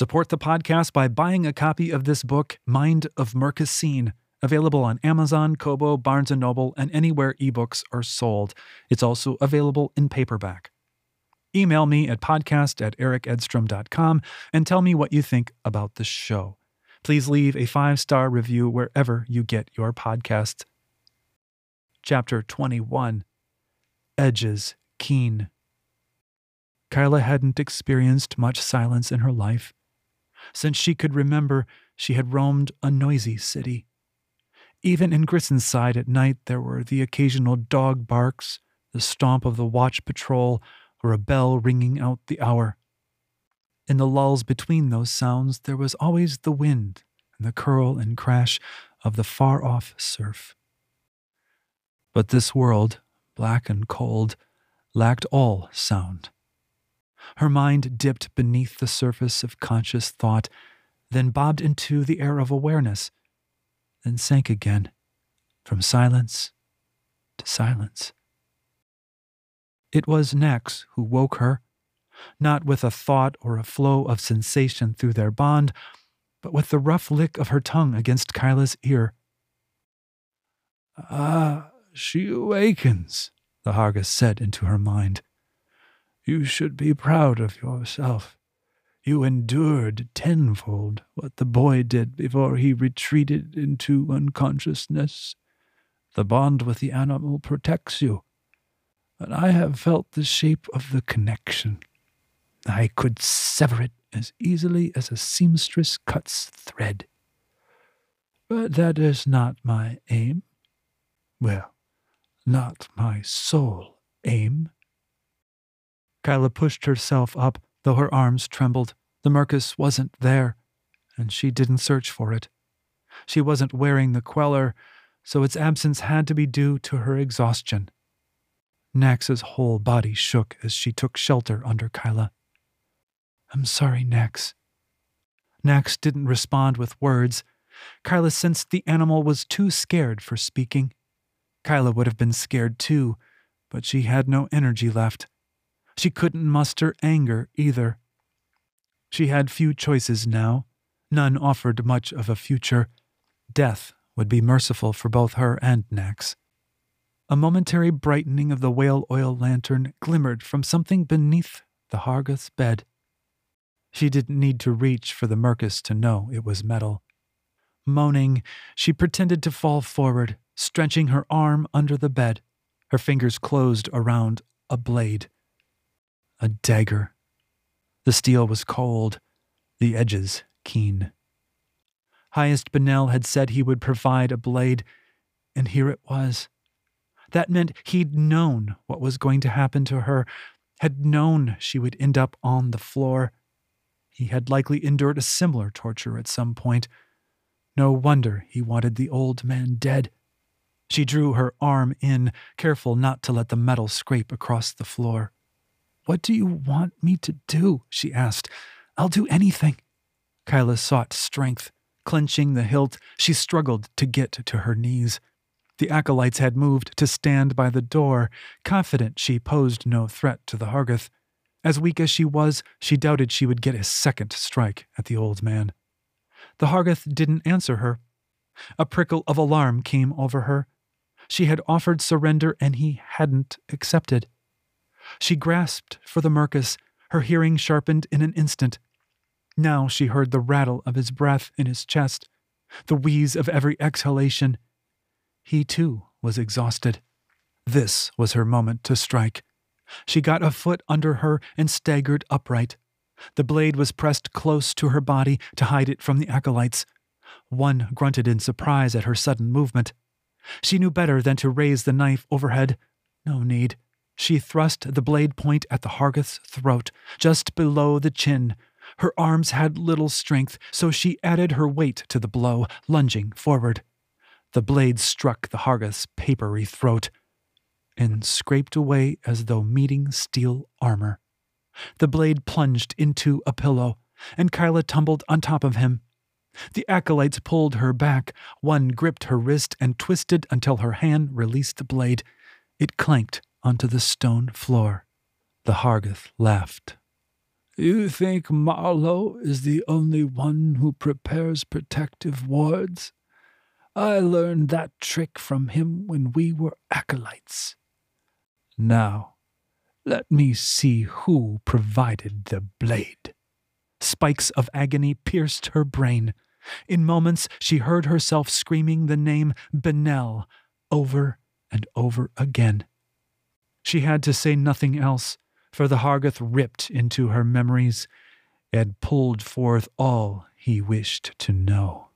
Support the podcast by buying a copy of this book, Mind of Mercusine, available on Amazon, Kobo, Barnes & Noble, and anywhere ebooks are sold. It's also available in paperback. Email me at podcast at ericedstrom.com and tell me what you think about the show. Please leave a five star review wherever you get your podcast. Chapter 21 Edges Keen. Kyla hadn't experienced much silence in her life. Since she could remember, she had roamed a noisy city. Even in Grissonside at night, there were the occasional dog barks, the stomp of the watch patrol, or a bell ringing out the hour. In the lulls between those sounds, there was always the wind and the curl and crash of the far off surf. But this world, black and cold, lacked all sound. Her mind dipped beneath the surface of conscious thought, then bobbed into the air of awareness, then sank again, from silence to silence. It was Nax who woke her, not with a thought or a flow of sensation through their bond, but with the rough lick of her tongue against Kyla's ear. Ah, she awakens, the Harguth said into her mind. You should be proud of yourself. You endured tenfold what the boy did before he retreated into unconsciousness. The bond with the animal protects you And I have felt the shape of the connection. I could sever it as easily as a seamstress cuts thread. But that is not my aim. Well, not my sole aim. Kyla pushed herself up, though her arms trembled. The Mercus wasn't there, and she didn't search for it. She wasn't wearing the queller, so its absence had to be due to her exhaustion. Nax's whole body shook as she took shelter under Kyla. I'm sorry, Nax. Nax didn't respond with words. Kyla sensed the animal was too scared for speaking. Kyla would have been scared too, but she had no energy left. She couldn't muster anger either. She had few choices now. None offered much of a future. Death would be merciful for both her and Nax. A momentary brightening of the whale oil lantern glimmered from something beneath the Harguth's bed. She didn't need to reach for the Mercus to know it was metal. Moaning, she pretended to fall forward, stretching her arm under the bed. Her fingers closed around a blade. A dagger. The steel was cold, the edges keen. Highest Benel had said he would provide a blade, and here it was. That meant he'd known what was going to happen to her, had known she would end up on the floor. He had likely endured a similar torture at some point. No wonder he wanted the old man dead. She drew her arm in, careful not to let the metal scrape across the floor. What do you want me to do? she asked. I'll do anything. Kyla sought strength. Clenching the hilt, she struggled to get to her knees. The acolytes had moved to stand by the door, confident she posed no threat to the Harguth. As weak as she was, she doubted she would get a second strike at the old man. The Harguth didn't answer her. A prickle of alarm came over her. She had offered surrender and he hadn't accepted. She grasped for the Mercus, her hearing sharpened in an instant. Now she heard the rattle of his breath in his chest, the wheeze of every exhalation. He too was exhausted. This was her moment to strike. She got a foot under her and staggered upright. The blade was pressed close to her body to hide it from the acolytes. One grunted in surprise at her sudden movement. She knew better than to raise the knife overhead. No need. She thrust the blade point at the Harguth's throat, just below the chin. Her arms had little strength, so she added her weight to the blow, lunging forward. The blade struck the Harguth's papery throat and scraped away as though meeting steel armor. The blade plunged into a pillow, and Kyla tumbled on top of him. The acolytes pulled her back. One gripped her wrist and twisted until her hand released the blade. It clanked onto the stone floor. The Harguth laughed. You think Marlowe is the only one who prepares protective wards? I learned that trick from him when we were acolytes. Now, let me see who provided the blade. Spikes of agony pierced her brain. In moments, she heard herself screaming the name Benel over and over again. She had to say nothing else, for the Harguth ripped into her memories and pulled forth all he wished to know.